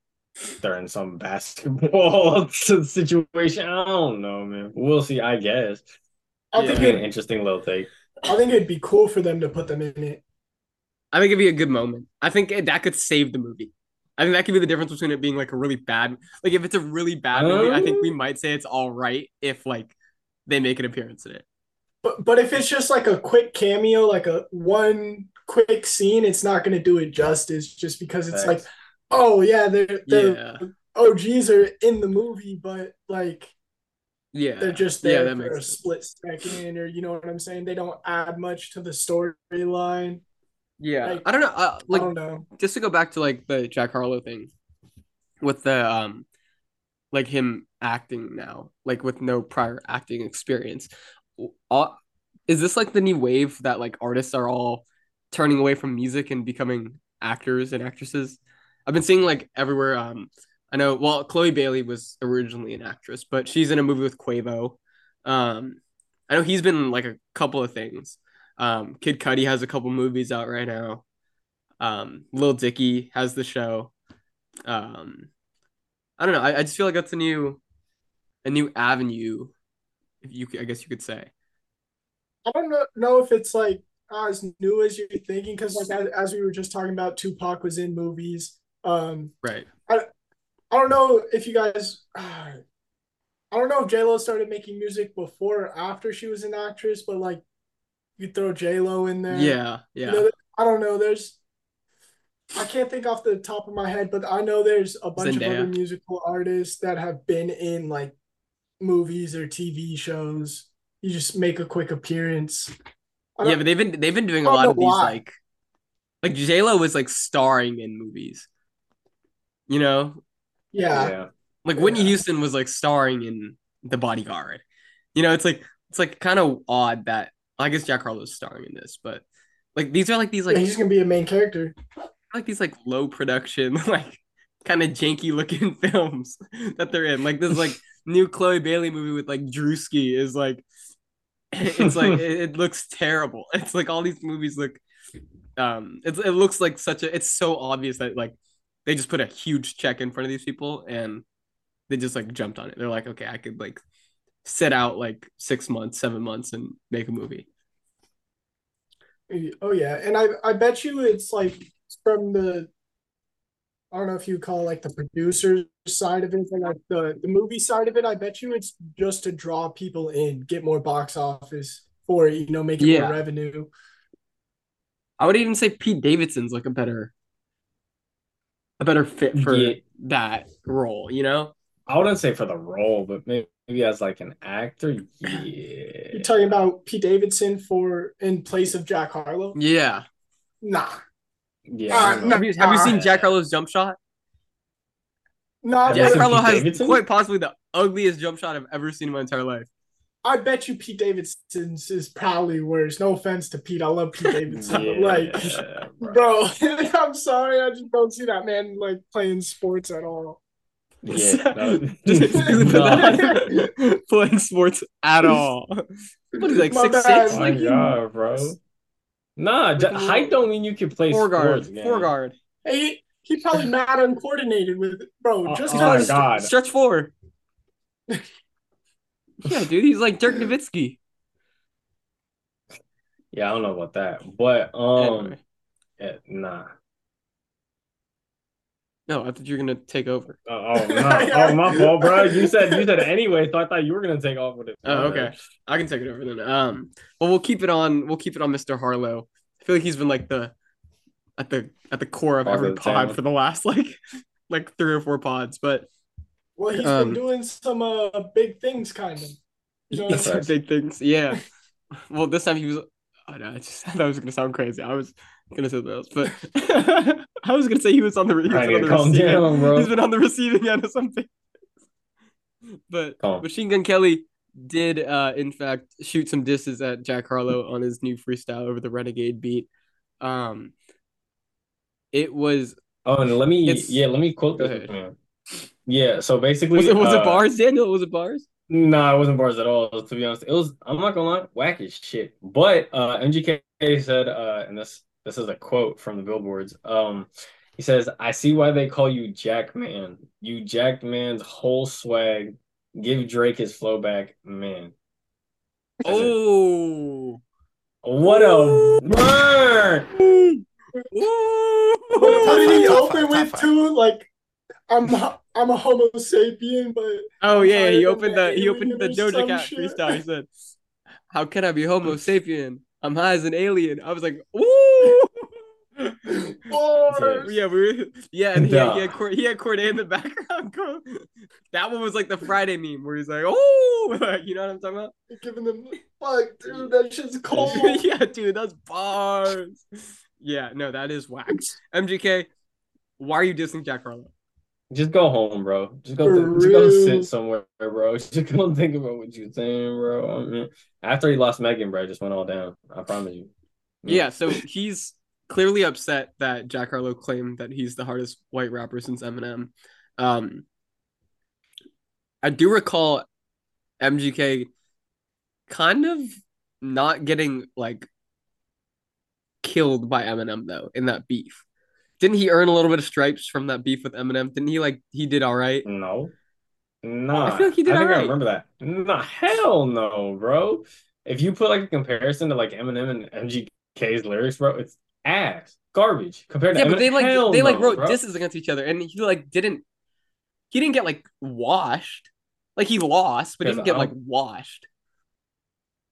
[SPEAKER 2] they're in some basketball situation. I don't know, man. We'll see. I guess
[SPEAKER 3] I
[SPEAKER 1] Yeah.
[SPEAKER 3] think
[SPEAKER 2] it'd be an interesting little thing.
[SPEAKER 3] I think it'd be cool for them to put them in it.
[SPEAKER 1] I think it'd be a good moment. I think it- that could save the movie. I think that could be the difference between it being like a really bad, like if it's a really bad movie, I think we
[SPEAKER 2] Um.
[SPEAKER 1] might say it's all right if like they make an appearance in it.
[SPEAKER 3] But but if it's just like a quick cameo, like a one quick scene, it's not gonna do it justice. Just because it's like,
[SPEAKER 2] Facts.
[SPEAKER 3] Oh yeah, the the
[SPEAKER 1] Yeah,
[SPEAKER 3] OGs are in the movie, but like
[SPEAKER 1] yeah,
[SPEAKER 3] they're just
[SPEAKER 1] yeah.
[SPEAKER 3] there
[SPEAKER 1] That
[SPEAKER 3] for
[SPEAKER 1] makes
[SPEAKER 3] a
[SPEAKER 1] sense.
[SPEAKER 3] split second, or you know what I'm saying. They don't add much to the storyline.
[SPEAKER 1] Yeah,
[SPEAKER 3] like-
[SPEAKER 1] I don't know. Uh,
[SPEAKER 3] I
[SPEAKER 1] like
[SPEAKER 3] don't know.
[SPEAKER 1] just to go back to like the Jack Harlow thing with the um like him acting now like with no prior acting experience uh, is this like the new wave that like artists are all turning away from music and becoming actors and actresses I've been seeing like everywhere um I know well Chloe Bailey was originally an actress but she's in a movie with Quavo um I know he's been in, like a couple of things um Kid Cudi has a couple movies out right now um, Lil Dicky has the show. Um, I don't know. I, I just feel like that's a new, a new avenue If you, I guess you could say.
[SPEAKER 3] I don't know, if it's like as new as you're thinking because like as, as we were just talking about, Tupac was in movies. Um,
[SPEAKER 1] Right.
[SPEAKER 3] I I don't know if you guys. Uh, I don't know if J Lo started making music before or after she was an actress, but like you throw J Lo in there.
[SPEAKER 1] Yeah. Yeah.
[SPEAKER 3] You know, I don't know. There's. I can't think off the top of my head, but I know there's a bunch of other musical artists that have been in like movies or TV shows. You just make a quick appearance.
[SPEAKER 1] Yeah, but they've been they've been doing a lot of these
[SPEAKER 3] why.
[SPEAKER 1] like like J Lo was like starring in movies. You know,
[SPEAKER 3] yeah.
[SPEAKER 2] yeah.
[SPEAKER 1] like Whitney
[SPEAKER 3] Yeah.
[SPEAKER 1] Houston was like starring in The Bodyguard. You know, it's like it's like kind of odd that I guess Jack Harlow's starring in this, but like these are like these like
[SPEAKER 3] he's gonna be a main character.
[SPEAKER 1] like these like low production like kind of janky looking films that they're in. Like this like new Chloe Bailey movie with like Drewski is like it's like it, it looks terrible. It's like all these movies look um it's it looks like such a it's so obvious that like they just put a huge check in front of these people and they just like jumped on it. They're like, okay, I could like sit out like six months, seven months and make a movie.
[SPEAKER 3] Oh yeah, and I I bet you it's like from the I don't know if you call it like the producer side of it, like the the movie side of it. I bet you it's just to draw people in, get more box office for it, you know, make
[SPEAKER 1] Yeah.
[SPEAKER 3] more revenue.
[SPEAKER 1] I would even say Pete Davidson's like a better a better fit for
[SPEAKER 2] Yeah.
[SPEAKER 1] that role, you know?
[SPEAKER 2] I wouldn't say for the role, but maybe, maybe as like an actor, yeah.
[SPEAKER 3] You're talking about Pete Davidson for in place of Jack Harlow?
[SPEAKER 1] Yeah.
[SPEAKER 3] Nah,
[SPEAKER 2] Yeah.
[SPEAKER 3] Uh,
[SPEAKER 2] I don't know.
[SPEAKER 3] no.
[SPEAKER 1] Have you, have you seen Jack Harlow's jump shot?
[SPEAKER 3] nah.
[SPEAKER 1] Jack Harlow has
[SPEAKER 2] Davidson?
[SPEAKER 1] quite possibly the ugliest jump shot I've ever seen in my entire life.
[SPEAKER 3] I bet you Pete Davidson's is probably worse. No offense to Pete, I love Pete Davidson,
[SPEAKER 2] Yeah,
[SPEAKER 3] but like.
[SPEAKER 2] bro.
[SPEAKER 3] Bro, I'm sorry. I just don't see that man like playing sports at all.
[SPEAKER 2] Yeah. no.
[SPEAKER 1] Just
[SPEAKER 2] No.
[SPEAKER 1] playing sports at all. What is like
[SPEAKER 3] My
[SPEAKER 1] six
[SPEAKER 3] bad.
[SPEAKER 1] six?
[SPEAKER 2] Oh my
[SPEAKER 3] Like you-
[SPEAKER 2] god, bro. Nah, j- height don't mean you can play
[SPEAKER 1] Four guard.
[SPEAKER 2] sports.
[SPEAKER 1] Four guard.
[SPEAKER 3] He he probably not uncoordinated with bro.
[SPEAKER 2] Oh,
[SPEAKER 3] Just
[SPEAKER 2] oh my
[SPEAKER 3] because
[SPEAKER 2] god.
[SPEAKER 1] Stretch four. Yeah, dude, he's like Dirk Nowitzki.
[SPEAKER 2] Yeah, I don't know about that, but um,
[SPEAKER 1] Anyway.
[SPEAKER 2] yeah, nah.
[SPEAKER 1] No, I thought you were gonna take over.
[SPEAKER 2] Oh, oh, no. oh, my fault, bro. You said you said anyway, so I thought you were gonna take off with it.
[SPEAKER 1] Oh, okay. I can take it over then. Um, but we'll keep it on. We'll keep it on Mr. Harlow. I feel like he's been like the at the at the core of
[SPEAKER 2] Talk
[SPEAKER 1] every
[SPEAKER 2] of
[SPEAKER 1] pod
[SPEAKER 2] town.
[SPEAKER 1] for the last like like three or four pods. But
[SPEAKER 3] well, he's
[SPEAKER 1] Um,
[SPEAKER 3] been doing some uh big things, kind of. You know,
[SPEAKER 1] It's
[SPEAKER 2] Facts.
[SPEAKER 1] big things. Yeah. well, this time he was. Oh no! I just that was gonna sound crazy. I was gonna say that, else, but I was gonna say he was on the. he was on the
[SPEAKER 2] calm
[SPEAKER 1] receiving.
[SPEAKER 2] Down, bro.
[SPEAKER 1] He's been on the receiving end of something. But
[SPEAKER 2] Calm.
[SPEAKER 1] Machine Gun Kelly did, uh, in fact, shoot some disses at Jack Harlow on his new freestyle over the Renegade beat. Um, it was
[SPEAKER 2] Oh, and let me yeah, let me quote
[SPEAKER 1] Go
[SPEAKER 2] this
[SPEAKER 1] ahead.
[SPEAKER 2] man. Yeah, so basically,
[SPEAKER 1] was it was
[SPEAKER 2] uh,
[SPEAKER 1] it bars, Daniel? Was it bars?
[SPEAKER 2] No, it wasn't bars at all. To be honest, it was. I'm not gonna lie, whack as shit. But uh, MGK said, uh, and this this is a quote from the billboards. Um, he says, "I see why they call you Jack Man. You jacked man's whole swag. Give Drake his flow back, man. That's it.
[SPEAKER 1] Oh,
[SPEAKER 2] What a burn!
[SPEAKER 3] what, what did he
[SPEAKER 5] Top
[SPEAKER 3] open
[SPEAKER 5] five, top
[SPEAKER 3] with
[SPEAKER 5] five.
[SPEAKER 3] too? Like, I'm I'm a Homo sapien, but
[SPEAKER 1] oh yeah, he opened the he opened the
[SPEAKER 3] alien
[SPEAKER 1] Doja Cat
[SPEAKER 3] shit.
[SPEAKER 1] freestyle. He said, "How can I be Homo sapien? I'm high as an alien." I was like, "Ooh."
[SPEAKER 3] bars.
[SPEAKER 1] yeah, we were, yeah, and he had, he had, Cor- he had Corday in the background. Go- that one was like the Friday meme where he's like, "Oh," you know what I'm talking about?
[SPEAKER 3] giving them fuck, dude. That shit's cold.
[SPEAKER 1] yeah, dude, that's bars. Yeah, no, that is whack. MGK, why are you dissing Jack Harlow?
[SPEAKER 2] Just go home, bro. Just go.
[SPEAKER 3] For
[SPEAKER 2] just go sit somewhere, bro. Just go think about what you're saying, bro. I mean, after he lost Megan, bro, it just went all down. I promise you.
[SPEAKER 1] Yeah, so he's clearly upset that Jack Harlow claimed that he's the hardest white rapper since Eminem. Um, I do recall MGK kind of not getting like killed by Eminem though in that beef. Didn't he earn a little bit of stripes from that beef with Eminem? Didn't he like he did all right?
[SPEAKER 2] No. Nah,
[SPEAKER 1] I feel like he did
[SPEAKER 2] I think I
[SPEAKER 1] alright.
[SPEAKER 2] remember that. Nah, hell no, bro. If you put like a comparison to like Eminem and MGK's lyrics, bro, it's ass, garbage compared to
[SPEAKER 1] Yeah, but
[SPEAKER 2] Eminem.
[SPEAKER 1] they like
[SPEAKER 2] Hell
[SPEAKER 1] they like
[SPEAKER 2] no,
[SPEAKER 1] wrote
[SPEAKER 2] bro.
[SPEAKER 1] disses against each other, and he like didn't he didn't get like washed. Like he lost, but he didn't get like
[SPEAKER 2] I'll-
[SPEAKER 1] washed.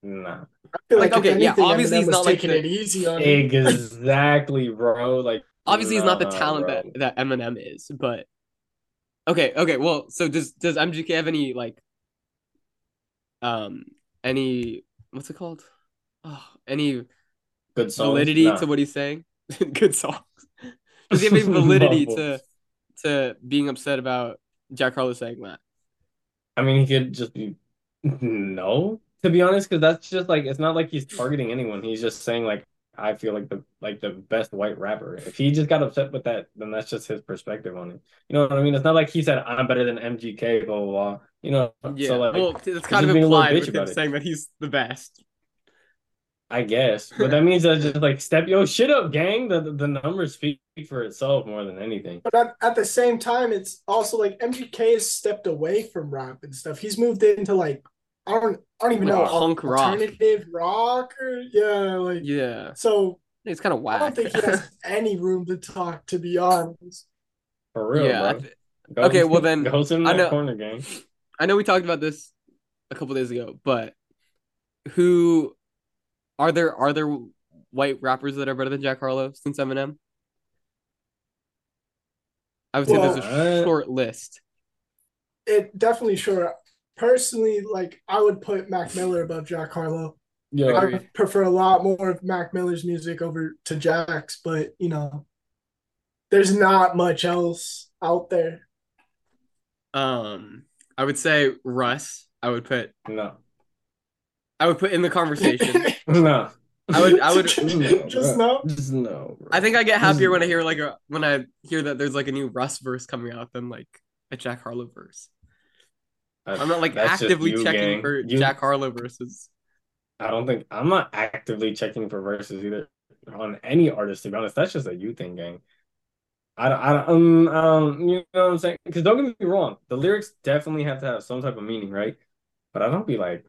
[SPEAKER 2] Nah,
[SPEAKER 1] Like,
[SPEAKER 3] like, if
[SPEAKER 1] okay, yeah, obviously
[SPEAKER 3] Eminem
[SPEAKER 1] he's not like
[SPEAKER 3] taking
[SPEAKER 1] the-
[SPEAKER 3] it easy on him.
[SPEAKER 2] exactly, bro. Like,
[SPEAKER 1] Obviously, he's not the talent that that Eminem is, but okay, okay. Well, so does does MGK have any like um any what's it called? Oh, any
[SPEAKER 2] good songs.
[SPEAKER 1] validity
[SPEAKER 2] Nah.
[SPEAKER 1] to what he's saying? Good songs. Does he have any validity to to being upset about Jack Harlow saying that?
[SPEAKER 2] I mean, he could just be no, to be honest, because that's just like it's not like he's targeting anyone. He's just saying like I feel like the like the best white rapper. If he just got upset with that, then that's just his perspective on it. You know what I mean? It's not like he said I'm better than MGK, blah blah blah. You know?
[SPEAKER 1] Yeah.
[SPEAKER 2] So like,
[SPEAKER 1] well, it's kind of
[SPEAKER 2] being a little
[SPEAKER 1] implied
[SPEAKER 2] bitch
[SPEAKER 1] with him
[SPEAKER 2] about
[SPEAKER 1] saying that he's the best.
[SPEAKER 2] I guess, but that means that just like step yo shit up, gang. The the, the numbers speak for itself more than anything.
[SPEAKER 3] But at, at the same time, it's also like MGK has stepped away from rap and stuff. He's moved into like I don't I don't even
[SPEAKER 1] Like
[SPEAKER 3] know
[SPEAKER 1] punk
[SPEAKER 3] alternative rock or yeah, like
[SPEAKER 1] Yeah,
[SPEAKER 3] so
[SPEAKER 1] it's kind of
[SPEAKER 3] wild
[SPEAKER 1] I
[SPEAKER 3] don't think he has any room to talk, to be honest.
[SPEAKER 2] For real,
[SPEAKER 1] yeah.
[SPEAKER 2] Bro.
[SPEAKER 1] th-
[SPEAKER 2] Go-
[SPEAKER 1] Okay, well then,
[SPEAKER 2] go sit in
[SPEAKER 1] I
[SPEAKER 2] that
[SPEAKER 1] know-
[SPEAKER 2] corner, gang.
[SPEAKER 1] I know we talked about this a couple days ago, but who are there? Are there white rappers that are better than Jack Harlow since Eminem? I would say there's a
[SPEAKER 2] uh,
[SPEAKER 1] short list.
[SPEAKER 3] It definitely sure. Personally, like I would put Mac Miller above Jack Harlow.
[SPEAKER 2] Yo,
[SPEAKER 1] Agree.
[SPEAKER 3] I prefer a lot more of Mac Miller's music over to Jack's, but you know, there's not much else out there.
[SPEAKER 1] Um, I would say Russ. I would put.
[SPEAKER 2] no,
[SPEAKER 1] I would put in the conversation.
[SPEAKER 2] no.
[SPEAKER 1] I would- I would-
[SPEAKER 3] just no.
[SPEAKER 2] Just no. Bro.
[SPEAKER 1] I think I get happier when I hear like a when I hear that there's like a new Russ verse coming out than like a Jack Harlow verse. I'm not like
[SPEAKER 2] That's
[SPEAKER 1] actively
[SPEAKER 2] you,
[SPEAKER 1] checking
[SPEAKER 2] gang.
[SPEAKER 1] for
[SPEAKER 2] You-
[SPEAKER 1] Jack Harlow versus.
[SPEAKER 2] I don't think I'm not actively checking for verses either on any artist. To be honest, that's just a you thing, gang. I don't, I don't, um, um, you know what I'm saying? Because don't get me wrong, the lyrics definitely have to have some type of meaning, right? But I don't be like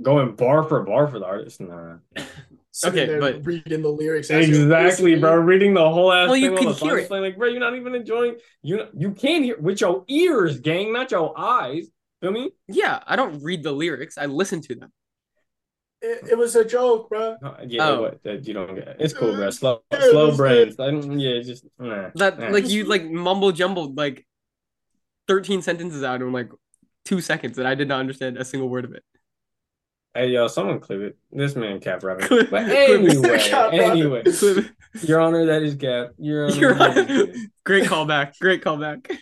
[SPEAKER 2] going bar for bar for the artist. Nah,
[SPEAKER 1] Okay, but-
[SPEAKER 3] reading the lyrics.
[SPEAKER 2] exactly, bro. Reading the whole ass
[SPEAKER 1] Well, you can hear it.
[SPEAKER 2] playing, like, bro, you're not even enjoying. You you can't hear with your ears, gang, not your eyes. Feel me?
[SPEAKER 1] Yeah, I don't read the lyrics. I listen to them.
[SPEAKER 3] It, it was a joke, bro.
[SPEAKER 2] No, uh, yeah,
[SPEAKER 1] Oh.
[SPEAKER 2] what? That you don't get. it. It's cool, bro. Slow,
[SPEAKER 3] Yeah,
[SPEAKER 2] slow
[SPEAKER 3] was
[SPEAKER 2] brains. I don't, yeah, just nah,
[SPEAKER 1] That
[SPEAKER 2] nah.
[SPEAKER 1] like you like mumble jumbled like 13 sentences out in like two seconds and I did not understand a single word of it.
[SPEAKER 2] Hey, yo, someone clip it. This man cap rapping.
[SPEAKER 1] Clip-
[SPEAKER 2] But anyway,
[SPEAKER 3] Cap
[SPEAKER 2] anyway, Your Honor, that is cap. Your Honor,
[SPEAKER 1] You're
[SPEAKER 2] that is
[SPEAKER 1] Great callback. Great callback.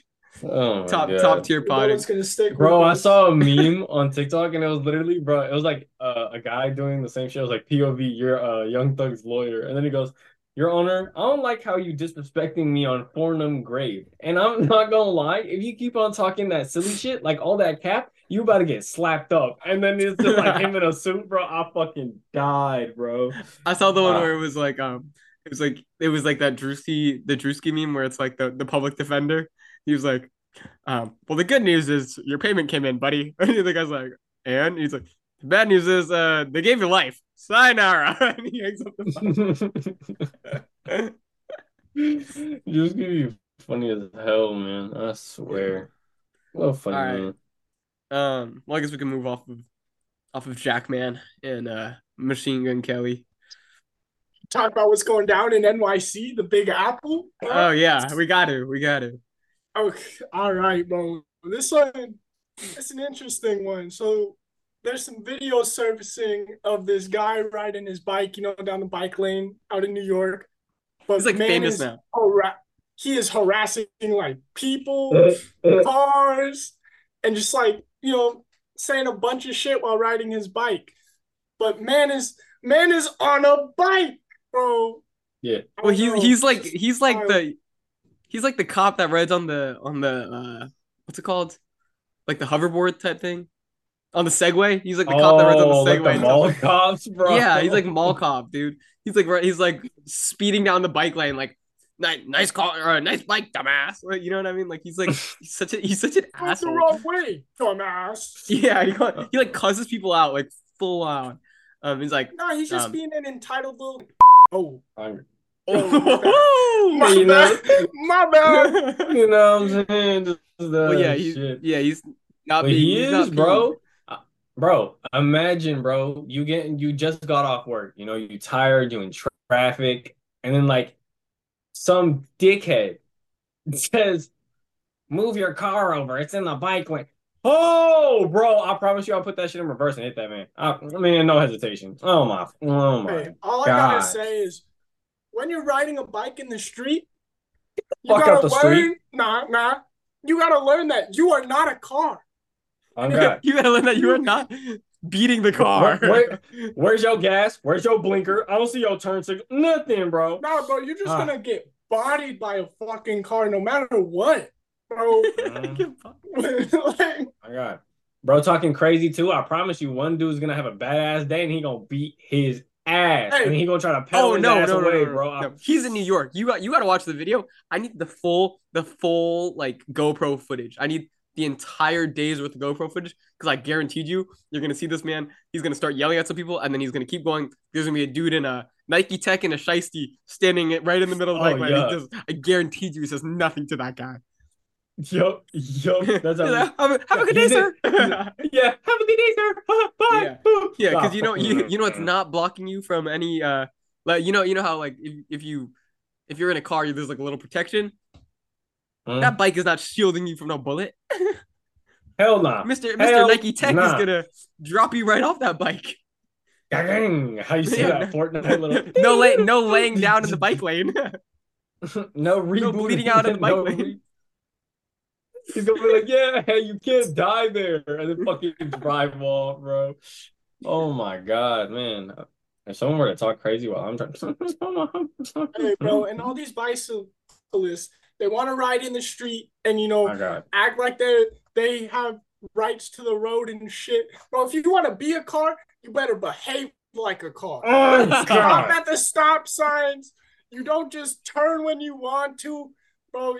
[SPEAKER 2] Oh
[SPEAKER 1] top
[SPEAKER 2] God.
[SPEAKER 1] top tier
[SPEAKER 3] You know
[SPEAKER 1] pod.
[SPEAKER 3] what's gonna stick,
[SPEAKER 2] Bro, I saw a meme on TikTok and it was literally, bro, it was like uh, a guy doing the same shit. It was like POV, you're a Young Thug's lawyer. And then he goes, Your Honor, I don't like how you disrespecting me on Fornum grave. And I'm not gonna lie, if you keep on talking that silly shit, like all that cap, you about to get slapped up. And then it's just like him in a suit, bro. I fucking died, bro.
[SPEAKER 1] I saw the one
[SPEAKER 2] Wow.
[SPEAKER 1] where it was like um it was like it was like that Drewski the Drewski meme where it's like the, the public defender. He was like, um, well the good news is your payment came in, buddy. And the guy's like, and he's like, the bad news is uh they gave you life. Sayonara. and he hangs up the phone.
[SPEAKER 2] Just gonna be funny as hell, man. I swear. Well, funny,
[SPEAKER 1] All right.
[SPEAKER 2] man.
[SPEAKER 1] Um, well I guess we can move off of off of Jackman and uh Machine Gun Kelly.
[SPEAKER 3] talk about what's going down in NYC, the Big Apple.
[SPEAKER 1] Oh yeah, we got to, we got to.
[SPEAKER 3] Okay, all right, bro. This one, it's an interesting one. So there's some video surfacing of this guy riding his bike, you know, down the bike lane out in New York. But
[SPEAKER 1] He's like
[SPEAKER 3] man
[SPEAKER 1] famous
[SPEAKER 3] is
[SPEAKER 1] now.
[SPEAKER 3] hara- he is harassing like people, cars, and just like you know, saying a bunch of shit while riding his bike. But man is man is on a bike, bro.
[SPEAKER 2] Yeah.
[SPEAKER 1] Well,
[SPEAKER 3] don't
[SPEAKER 1] he
[SPEAKER 3] know.
[SPEAKER 1] he's like he's like the he's like the cop that rides on the on the uh what's it called? Like the hoverboard type thing. On the Segway. He's like the cop that rides on the
[SPEAKER 2] Oh, like
[SPEAKER 1] Segway.
[SPEAKER 2] the mall cops, bro.
[SPEAKER 1] Yeah, he's like mall cop, dude. He's like right- he's like speeding down the bike lane, like nice, nice car or a nice bike, dumbass. Like, you know what I mean? Like he's like he's such a he's such an
[SPEAKER 3] What's the
[SPEAKER 1] asshole.
[SPEAKER 3] wrong way, dumbass?
[SPEAKER 1] Yeah, he, he like cusses people out like full on. Um, he's like,
[SPEAKER 3] No, he's just
[SPEAKER 1] Um,
[SPEAKER 3] being an entitled little. Oh,
[SPEAKER 2] I'm-
[SPEAKER 1] oh,
[SPEAKER 3] my
[SPEAKER 2] You know?
[SPEAKER 3] bad. My bad.
[SPEAKER 2] you know what I'm saying? Just, uh,
[SPEAKER 1] well, yeah, he's
[SPEAKER 2] shit.
[SPEAKER 1] yeah, he's not
[SPEAKER 2] But
[SPEAKER 1] being.
[SPEAKER 2] he
[SPEAKER 1] he's
[SPEAKER 2] is,
[SPEAKER 1] not
[SPEAKER 2] bro. Uh, Bro, imagine, bro, you getting you just got off work, you know, you tired, you in tra- traffic, and then like some dickhead says, "Move your car over. It's in the bike lane." Oh, bro, I promise you, I'll put that shit in reverse and hit that man. I, I mean, no hesitation. Oh my, oh my.
[SPEAKER 3] Hey, all I
[SPEAKER 2] God.
[SPEAKER 3] gotta say is, when you're riding a bike in the street, you
[SPEAKER 2] Fuck
[SPEAKER 3] gotta
[SPEAKER 2] out the
[SPEAKER 3] learn.
[SPEAKER 2] street.
[SPEAKER 3] Nah, nah. You gotta learn that you are not a car.
[SPEAKER 2] God.
[SPEAKER 1] you gotta learn that you are not beating the car.
[SPEAKER 2] Where- Where's your gas? Where's your blinker? I don't see your turn signal. Nothing, bro.
[SPEAKER 3] Nah, bro, you're just
[SPEAKER 2] Ah.
[SPEAKER 3] gonna get bodied by a fucking car no matter what, bro. like,
[SPEAKER 2] My God. Bro talking crazy too. I promise you, one dude's gonna have a badass day and he gonna beat his ass.
[SPEAKER 3] Hey.
[SPEAKER 2] And he gonna try to pedal
[SPEAKER 1] Oh
[SPEAKER 2] his
[SPEAKER 1] no,
[SPEAKER 2] ass
[SPEAKER 1] no, no,
[SPEAKER 2] away, bro.
[SPEAKER 1] no. He's in New York. You got you got to watch the video. I need the full the full like GoPro footage. I need the entire day's worth of GoPro footage because I guaranteed you, you're gonna see this man. He's gonna start yelling at some people, and then he's gonna keep going. There's gonna be a dude in a Nike Tech and a shiesty standing right in the middle of the
[SPEAKER 2] Oh,
[SPEAKER 1] bike
[SPEAKER 2] yeah.
[SPEAKER 1] He just, I guaranteed you, he says nothing to that guy.
[SPEAKER 2] Yup, yup. That's how
[SPEAKER 1] like, have, a, have a good day, sir.
[SPEAKER 2] Yeah, have a good day, sir. Bye.
[SPEAKER 1] Yeah.
[SPEAKER 2] Boom.
[SPEAKER 1] Yeah, because you know you you know it's not blocking you from any uh like you know you know how like if, if you if you're in a car there's like a little protection
[SPEAKER 2] Hmm?
[SPEAKER 1] that bike is not shielding you from no bullet.
[SPEAKER 2] Hell nah.
[SPEAKER 1] Mister Mister Nike Tech
[SPEAKER 2] nah.
[SPEAKER 1] is gonna drop you right off that bike.
[SPEAKER 2] Gang. How you say
[SPEAKER 1] Yeah,
[SPEAKER 2] that? Fortnite little.
[SPEAKER 1] no lay no laying down in the bike lane.
[SPEAKER 2] no rebooting.
[SPEAKER 1] bleeding out in the bike
[SPEAKER 2] No
[SPEAKER 1] lane.
[SPEAKER 2] He's gonna be like, yeah, hey, you can't die there, and then fucking drive off, bro. Oh my god, man. If someone were to talk crazy while I'm trying,
[SPEAKER 3] hey, bro, and all these bicyclists, they want to ride in the street and you know
[SPEAKER 2] Oh
[SPEAKER 3] act like they they have rights to the road and shit. Bro, if you want to be a car, you better behave like a car.
[SPEAKER 2] Oh
[SPEAKER 3] Stop
[SPEAKER 2] god.
[SPEAKER 3] at the stop signs. You don't just turn when you want to, bro.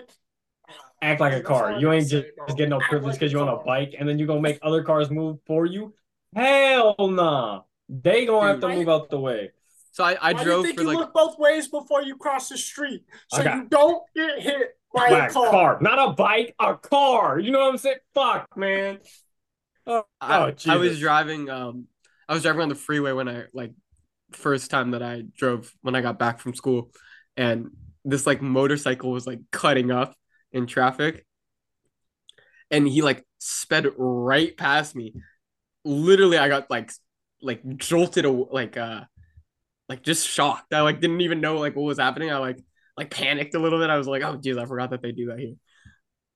[SPEAKER 2] Act like a car. You ain't
[SPEAKER 3] say,
[SPEAKER 2] just,
[SPEAKER 3] bro.
[SPEAKER 2] just getting no
[SPEAKER 3] Act
[SPEAKER 2] privilege
[SPEAKER 3] like
[SPEAKER 2] because you're on a bike, and then you're gonna make other cars move for you. Hell nah. They gonna have
[SPEAKER 1] Dude,
[SPEAKER 2] to move out the way.
[SPEAKER 1] So I, I
[SPEAKER 3] Why do you
[SPEAKER 1] drove
[SPEAKER 3] think
[SPEAKER 1] for
[SPEAKER 3] you
[SPEAKER 1] like
[SPEAKER 3] look both ways before you cross the street so
[SPEAKER 2] Okay.
[SPEAKER 3] you don't get hit by
[SPEAKER 2] By
[SPEAKER 3] a car?
[SPEAKER 2] not a bike, a car. You know what I'm saying? Fuck, man. Oh,
[SPEAKER 1] I,
[SPEAKER 2] oh,
[SPEAKER 1] I was driving um I was driving on the freeway when I like first time that I drove when I got back from school and this like motorcycle was like cutting up in traffic and he like sped right past me literally I got like like jolted aw- like uh like just shocked I like didn't even know like what was happening I like like panicked a little bit I was like oh geez I forgot that they do that here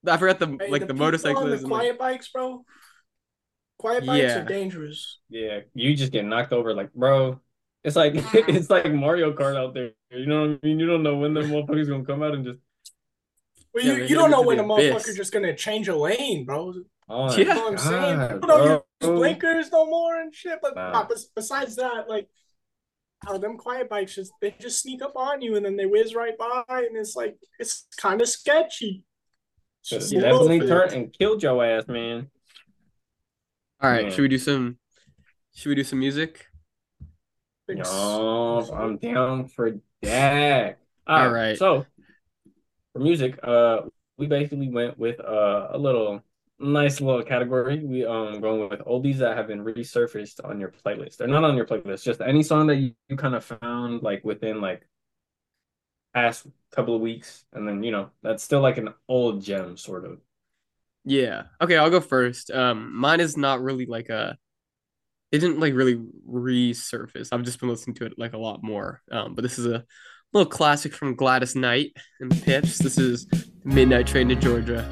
[SPEAKER 1] I forgot the
[SPEAKER 3] Hey,
[SPEAKER 1] like the,
[SPEAKER 3] people on
[SPEAKER 1] motorcyclists
[SPEAKER 3] the
[SPEAKER 1] and, like-
[SPEAKER 3] quiet bikes, bro. Quiet bikes
[SPEAKER 1] Yeah.
[SPEAKER 3] are dangerous.
[SPEAKER 2] Yeah, you just get knocked over, like, bro. It's like it's like Mario Kart out there. You know what I mean? You don't know when the motherfuckers gonna come out and just.
[SPEAKER 3] Well,
[SPEAKER 1] Yeah,
[SPEAKER 3] you, you don't know when a
[SPEAKER 1] the abyss.
[SPEAKER 3] motherfucker's just gonna change a lane, bro. You
[SPEAKER 2] Oh,
[SPEAKER 1] Yeah.
[SPEAKER 3] know what I'm saying?
[SPEAKER 2] God,
[SPEAKER 3] People don't use blinkers no more and shit. But
[SPEAKER 2] Nah.
[SPEAKER 3] Uh, nah, besides that, like, how them quiet bikes just they just sneak up on you and then they whiz right by, and it's like it's kind of sketchy. Just
[SPEAKER 1] Yeah,
[SPEAKER 3] little
[SPEAKER 2] definitely
[SPEAKER 3] bit.
[SPEAKER 2] turned and killed your ass, man.
[SPEAKER 1] All right,
[SPEAKER 2] Man.
[SPEAKER 1] should we do some? Should we do some music?
[SPEAKER 3] Thanks.
[SPEAKER 2] No, I'm down for that.
[SPEAKER 1] All right.
[SPEAKER 2] So for music, uh, we basically went with uh, a little nice little category. We um going with oldies that have been resurfaced on your playlist. They're not on your playlist, just any song that you, you kind of found like within like past couple of weeks, and then you know that's still like an old gem sort of.
[SPEAKER 1] Yeah. Okay, I'll go first. Um, mine is not really like a. It didn't like really resurface. I've just been listening to it like a lot more. Um, but this is a little classic from Gladys Knight and the Pips. This is Midnight Train to Georgia.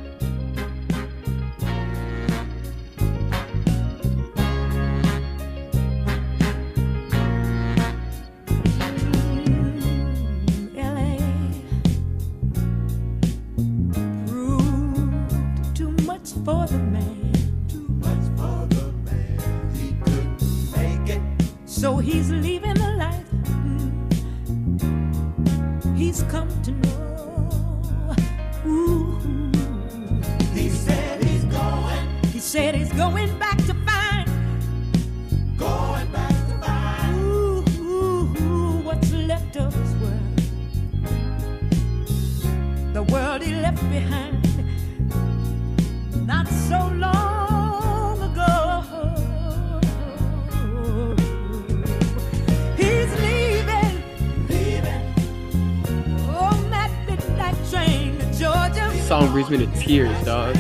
[SPEAKER 1] Song brings me to tears, dog.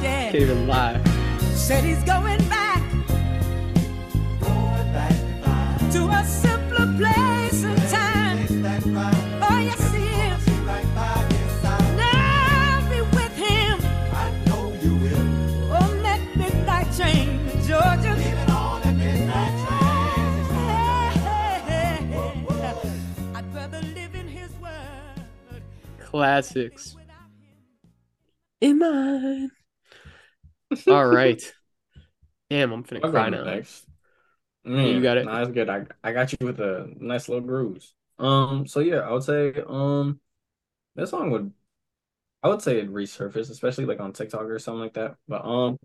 [SPEAKER 5] Yeah.
[SPEAKER 1] Can't even lie.
[SPEAKER 5] Said he's going back
[SPEAKER 6] to find.
[SPEAKER 1] Classics. In mine. All right. Damn, I'm finna
[SPEAKER 2] I'll
[SPEAKER 1] cry now.
[SPEAKER 2] next. Mm,
[SPEAKER 1] you got it.
[SPEAKER 2] Nah, that's good. I I got you with a nice little grooves. Um, so yeah, I would say um this song would I would say it resurfaced, especially like on TikTok or something like that. But um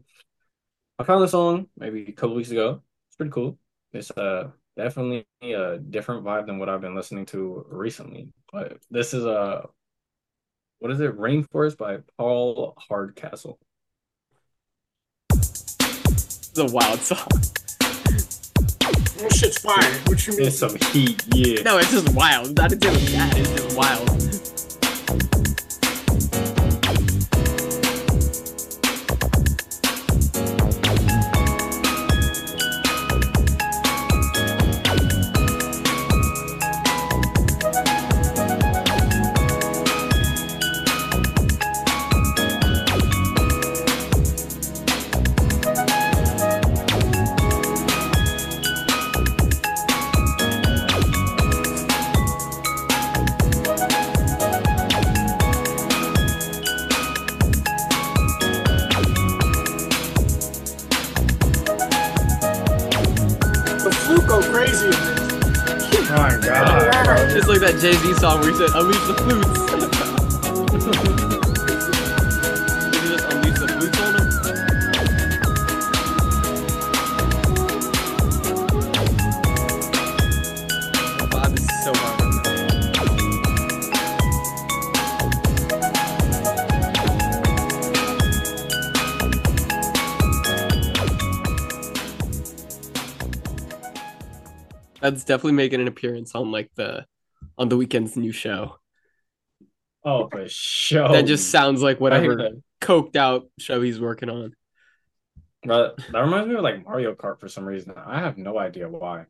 [SPEAKER 2] I found the song maybe a couple weeks ago. It's pretty cool. It's uh definitely a different vibe than what I've been listening to recently. But this is a what is it? Rainforest by Paul Hardcastle.
[SPEAKER 1] It's a wild song.
[SPEAKER 3] Oh, shit's fire. What you mean?
[SPEAKER 2] It's some heat, yeah.
[SPEAKER 1] No, it's just wild. Not even bad. It's just wild. Song where he said, "Unleash the flutes." Did he just unleash the flutes on him? The is so hard. That's definitely making an appearance on like the on the Weeknd's new show.
[SPEAKER 2] Oh, for sure.
[SPEAKER 1] that just sounds like
[SPEAKER 2] I hear
[SPEAKER 1] whatever coked out show he's working on.
[SPEAKER 2] But that reminds me of like Mario Kart for some reason. I have no idea why.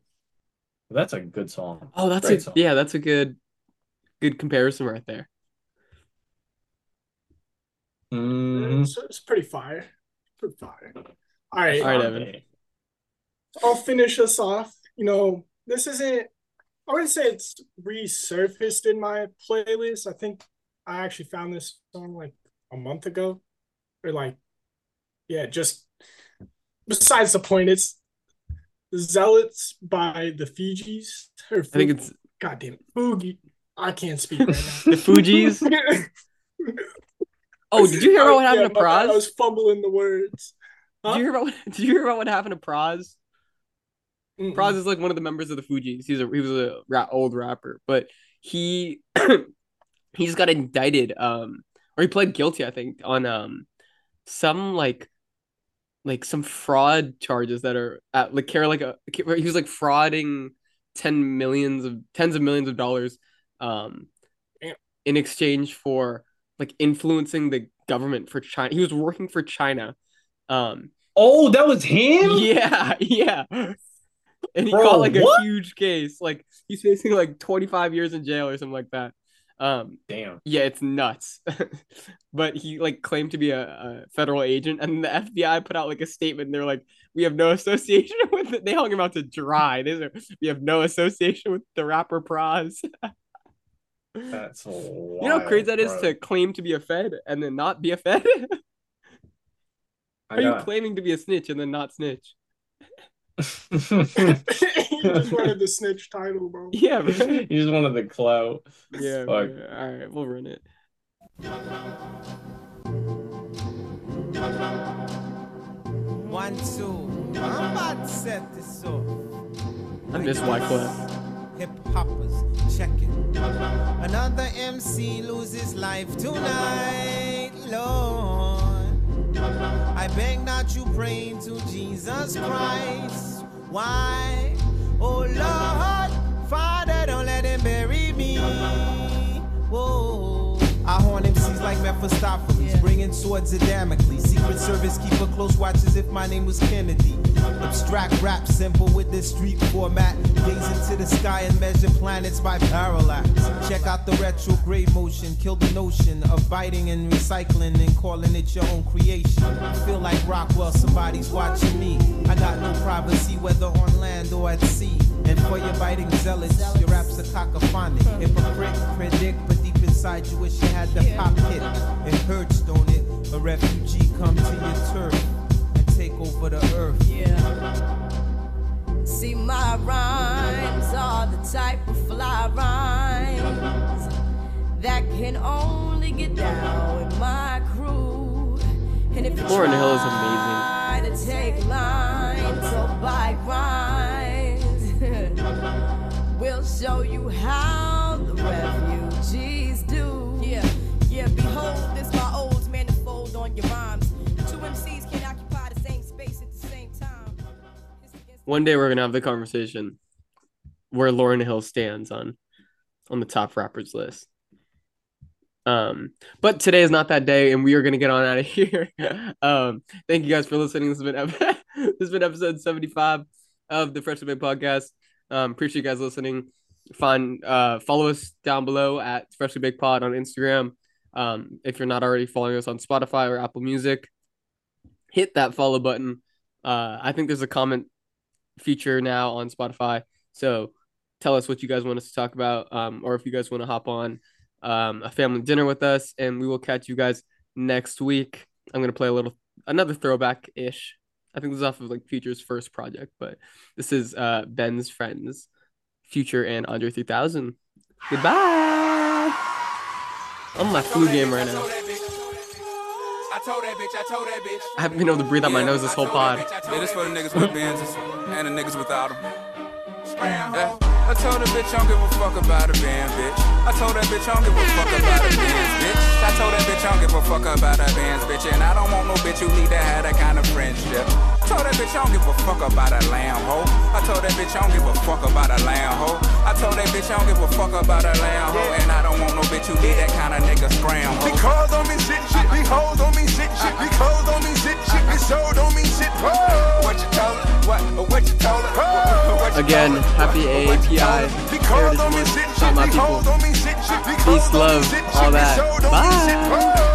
[SPEAKER 2] That's a good song.
[SPEAKER 1] Oh, that's
[SPEAKER 2] Great
[SPEAKER 1] a
[SPEAKER 2] song.
[SPEAKER 1] yeah, that's a good good comparison right there.
[SPEAKER 2] Mhm.
[SPEAKER 3] It's, it's pretty fire. Pretty fire. All right.
[SPEAKER 1] All right, Evan.
[SPEAKER 3] I'll finish us off. You know, this isn't, I wouldn't say it's resurfaced in my playlist. I think I actually found this song like a month ago. Or like, yeah, just besides the point, it's Zealots by the Fijis. Or
[SPEAKER 1] I think it's
[SPEAKER 3] God damn it. Fugi. I can't speak right now.
[SPEAKER 1] the Fugees. Oh, did you hear about what happened to
[SPEAKER 3] Yeah, my bad. I was fumbling the words.
[SPEAKER 1] Did you hear about what, did you hear about what happened to Pras?
[SPEAKER 3] Mm-mm.
[SPEAKER 1] Pras is like one of the members of the Fugees. He's a he was a ra- old rapper, but he he just got indicted um or he pled guilty I think on um some like like some fraud charges that are at like care like a he was like frauding 10 millions of tens of millions of dollars um in exchange for like influencing the government for China. He was working for China. Um
[SPEAKER 2] Oh, that was him?
[SPEAKER 1] yeah, yeah. And he
[SPEAKER 2] Bro,
[SPEAKER 1] got like
[SPEAKER 2] what?
[SPEAKER 1] a huge case. Like he's facing like 25 years in jail or something like that. Um,
[SPEAKER 2] Damn.
[SPEAKER 1] yeah, it's nuts. but he like claimed to be a, a federal agent, and the FBI put out like a statement. They're like, "We have no association with it." They hung him out to dry. They said, "We have no association with the rapper Pras."
[SPEAKER 2] That's
[SPEAKER 1] you know how crazy that is to claim to be a Fed and then not be a Fed. Are you claiming to be a snitch and then not snitch?
[SPEAKER 3] He just wanted the snitch title, bro.
[SPEAKER 1] Yeah, man.
[SPEAKER 2] you just wanted the clout.
[SPEAKER 1] Yeah,
[SPEAKER 2] Fuck.
[SPEAKER 1] all right, we'll run it.
[SPEAKER 7] One, two. I'm about to set this off.
[SPEAKER 1] I miss white Wyclef.
[SPEAKER 7] Hip hoppers, check it. Another MC loses life tonight, Lord. I beg that you pray to Jesus Christ. Why? Oh Lord, Father, don't let him bury me. Whoa. Like Mephistopheles, bringing swords of Damocles. Secret Service keep a close watch as if my name was Kennedy. Abstract rap, simple with this street format. Gaze into the sky and measure planets by parallax. Check out the retrograde motion, kill the notion of biting and recycling and calling it your own creation. Feel like Rockwell, somebody's watching me. I got no privacy, whether on land or at sea. And for your biting zealots, your rap's a cacophonic. Hypocrite, predict, inside you wish you had the pop hit. It hurts, don't it? A refugee come to your turf and take over the earth.
[SPEAKER 5] See, my rhymes are the type of fly rhymes that can only get down with my crew. And if you
[SPEAKER 1] Lauryn Hill is
[SPEAKER 5] try to take lines or bike rhymes, we'll show you how
[SPEAKER 1] One day we're gonna have the conversation where Lauryn Hill stands on on the top rappers list. Um, but today is not that day, and we are gonna get on out of here. um, thank you guys for listening. This has been ep- this has been episode seventy five of the Freshly Baked podcast. Um, appreciate you guys listening. Find uh follow us down below at Freshly Baked Pod on Instagram. Um, if you're not already following us on Spotify or Apple Music, hit that follow button. Uh, I think there's a comment feature now on Spotify. So tell us what you guys want us to talk about, um, or if you guys want to hop on um, a family dinner with us, and we will catch you guys next week. I'm gonna play a little another throwback ish. I think this is off of like Future's first project, but this is uh, Benz Friendz, Future and Andre 3000. Goodbye. I'm on my flu game right now.
[SPEAKER 4] I told that bitch, I told that bitch.
[SPEAKER 1] I haven't been able to breathe out my nose this whole pod.
[SPEAKER 4] Yeah, this for the niggas with Benzes and the niggas without them. Yeah. I told the bitch I don't give a fuck about a band, bitch. I told that bitch I don't give a fuck about a bands, bitch. I told that bitch I don't give a fuck about a bands, bitch. And I don't want no bitch who need to have that kind of friendship. I told that bitch I don't give a fuck about a lamb hoe. I told that bitch I don't give a fuck about a lamb hoe. I told that bitch I don't give a fuck about a lamb hoe. And I don't want no bitch who need that kind of nigga scram hoe.
[SPEAKER 6] Because on me shit, shit, be hoes on me shit, shit, be clothes on me shit, shit, be sold on me shit. Whoa.
[SPEAKER 4] What you told her? What? What you told her? What you
[SPEAKER 1] Again, happy
[SPEAKER 4] What you
[SPEAKER 1] AAPI
[SPEAKER 4] told her?
[SPEAKER 6] Because
[SPEAKER 1] Heritage
[SPEAKER 6] on me shit, shit,
[SPEAKER 1] out my
[SPEAKER 6] be
[SPEAKER 1] people.
[SPEAKER 6] hoes on me shit, shit, be
[SPEAKER 1] Peace,
[SPEAKER 6] clothes on me
[SPEAKER 1] love,
[SPEAKER 6] shit,
[SPEAKER 1] all
[SPEAKER 6] shit, be
[SPEAKER 1] that.
[SPEAKER 6] sold on me shit.
[SPEAKER 1] Bye.
[SPEAKER 6] Whoa.